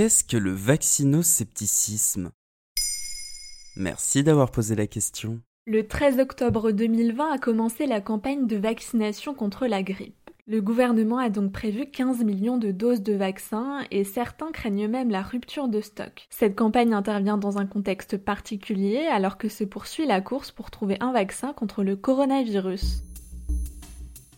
Qu'est-ce que le vaccinoscepticisme? Merci d'avoir posé la question. Le 13 octobre 2020 a commencé la campagne de vaccination contre la grippe. Le gouvernement a donc prévu 15 millions de doses de vaccins et certains craignent même la rupture de stock. Cette campagne intervient dans un contexte particulier alors que se poursuit la course pour trouver un vaccin contre le coronavirus.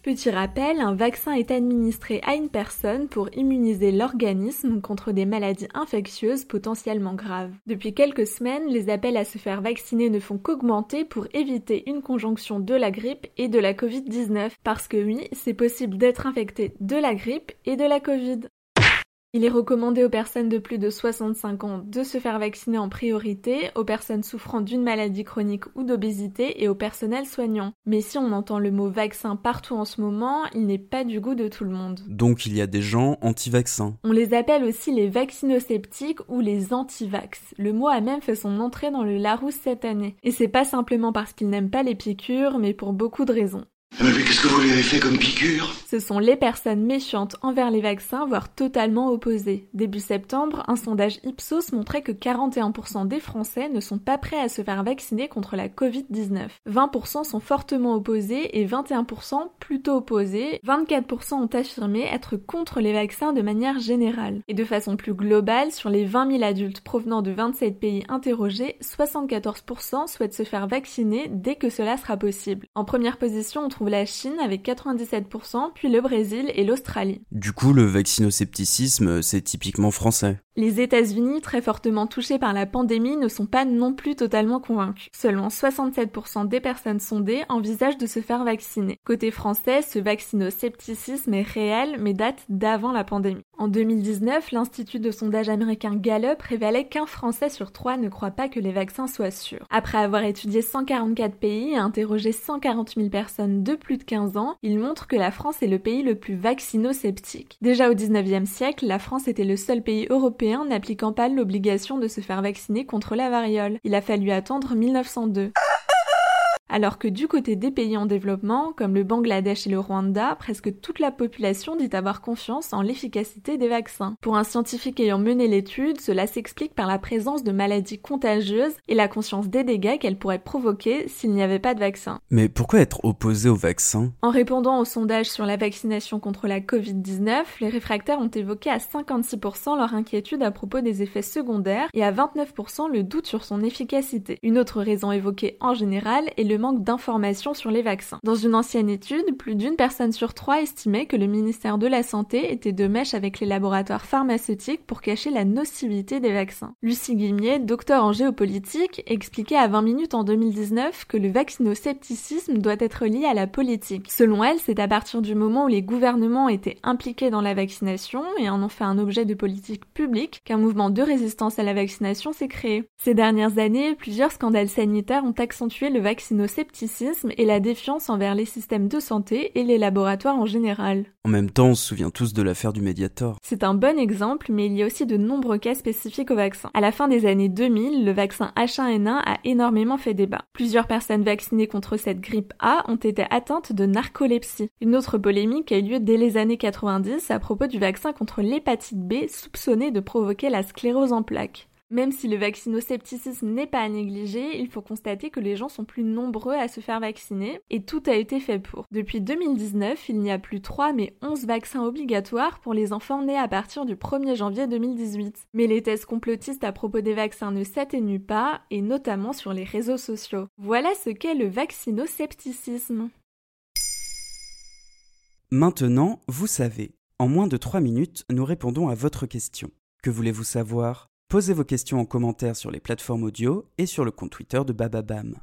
Petit rappel, un vaccin est administré à une personne pour immuniser l'organisme contre des maladies infectieuses potentiellement graves. Depuis quelques semaines, les appels à se faire vacciner ne font qu'augmenter pour éviter une conjonction de la grippe et de la Covid-19. Parce que oui, c'est possible d'être infecté de la grippe et de la Covid. Il est recommandé aux personnes de plus de 65 ans de se faire vacciner en priorité, aux personnes souffrant d'une maladie chronique ou d'obésité et au personnel soignant. Mais si on entend le mot vaccin partout en ce moment, il n'est pas du goût de tout le monde. Donc il y a des gens anti-vaccins. On les appelle aussi les vaccinosceptiques ou les anti-vax. Le mot a même fait son entrée dans le Larousse cette année. Et c'est pas simplement parce qu'ils n'aiment pas les piqûres, mais pour beaucoup de raisons. Mais qu'est-ce que vous lui avez fait comme piqûre? Ce sont les personnes méfiantes envers les vaccins, voire totalement opposées. Début septembre, un sondage Ipsos montrait que 41% des Français ne sont pas prêts à se faire vacciner contre la Covid-19. 20% sont fortement opposés et 21% plutôt opposés. 24% ont affirmé être contre les vaccins de manière générale. Et de façon plus globale, sur les 20 000 adultes provenant de 27 pays interrogés, 74% souhaitent se faire vacciner dès que cela sera possible. En première position, on trouve la Chine avec 97%, puis le Brésil et l'Australie. Du coup, le vaccinoscepticisme, c'est typiquement français. Les États-Unis, très fortement touchés par la pandémie, ne sont pas non plus totalement convaincus. Seulement 67% des personnes sondées envisagent de se faire vacciner. Côté français, ce vaccinoscepticisme est réel, mais date d'avant la pandémie. En 2019, l'Institut de sondage américain Gallup révélait qu'un Français sur trois ne croit pas que les vaccins soient sûrs. Après avoir étudié 144 pays et interrogé 140 000 personnes de plus de 15 ans, il montre que la France est le pays le plus vaccino-sceptique. Déjà au 19e siècle, la France était le seul pays européen n'appliquant pas l'obligation de se faire vacciner contre la variole. Il a fallu attendre 1902 alors que du côté des pays en développement, comme le Bangladesh et le Rwanda, presque toute la population dit avoir confiance en l'efficacité des vaccins. Pour un scientifique ayant mené l'étude, cela s'explique par la présence de maladies contagieuses et la conscience des dégâts qu'elles pourraient provoquer s'il n'y avait pas de vaccin. Mais pourquoi être opposé au vaccin? En répondant au sondage sur la vaccination contre la Covid-19, les réfractaires ont évoqué à 56% leur inquiétude à propos des effets secondaires et à 29% le doute sur son efficacité. Une autre raison évoquée en général est le manque d'informations sur les vaccins. Dans une ancienne étude, plus d'une personne sur trois estimait que le ministère de la Santé était de mèche avec les laboratoires pharmaceutiques pour cacher la nocivité des vaccins. Lucie Guimier, docteur en géopolitique, expliquait à 20 minutes en 2019 que le vaccinoscepticisme doit être lié à la politique. Selon elle, c'est à partir du moment où les gouvernements étaient impliqués dans la vaccination et en ont fait un objet de politique publique qu'un mouvement de résistance à la vaccination s'est créé. Ces dernières années, plusieurs scandales sanitaires ont accentué le vaccinoscepticisme scepticisme et la défiance envers les systèmes de santé et les laboratoires en général. En même temps, on se souvient tous de l'affaire du Mediator. C'est un bon exemple, mais il y a aussi de nombreux cas spécifiques au vaccin. À la fin des années 2000, le vaccin H1N1 a énormément fait débat. Plusieurs personnes vaccinées contre cette grippe A ont été atteintes de narcolepsie. Une autre polémique a eu lieu dès les années 90 à propos du vaccin contre l'hépatite B soupçonné de provoquer la sclérose en plaques. Même si le vaccinoscepticisme n'est pas à négliger, il faut constater que les gens sont plus nombreux à se faire vacciner et tout a été fait pour. Depuis 2019, il n'y a plus 3 mais 11 vaccins obligatoires pour les enfants nés à partir du 1er janvier 2018. Mais les thèses complotistes à propos des vaccins ne s'atténuent pas et notamment sur les réseaux sociaux. Voilà ce qu'est le vaccinoscepticisme. Maintenant, vous savez. En moins de 3 minutes, nous répondons à votre question. Que voulez-vous savoir? Posez vos questions en commentaire sur les plateformes audio et sur le compte Twitter de Bababam.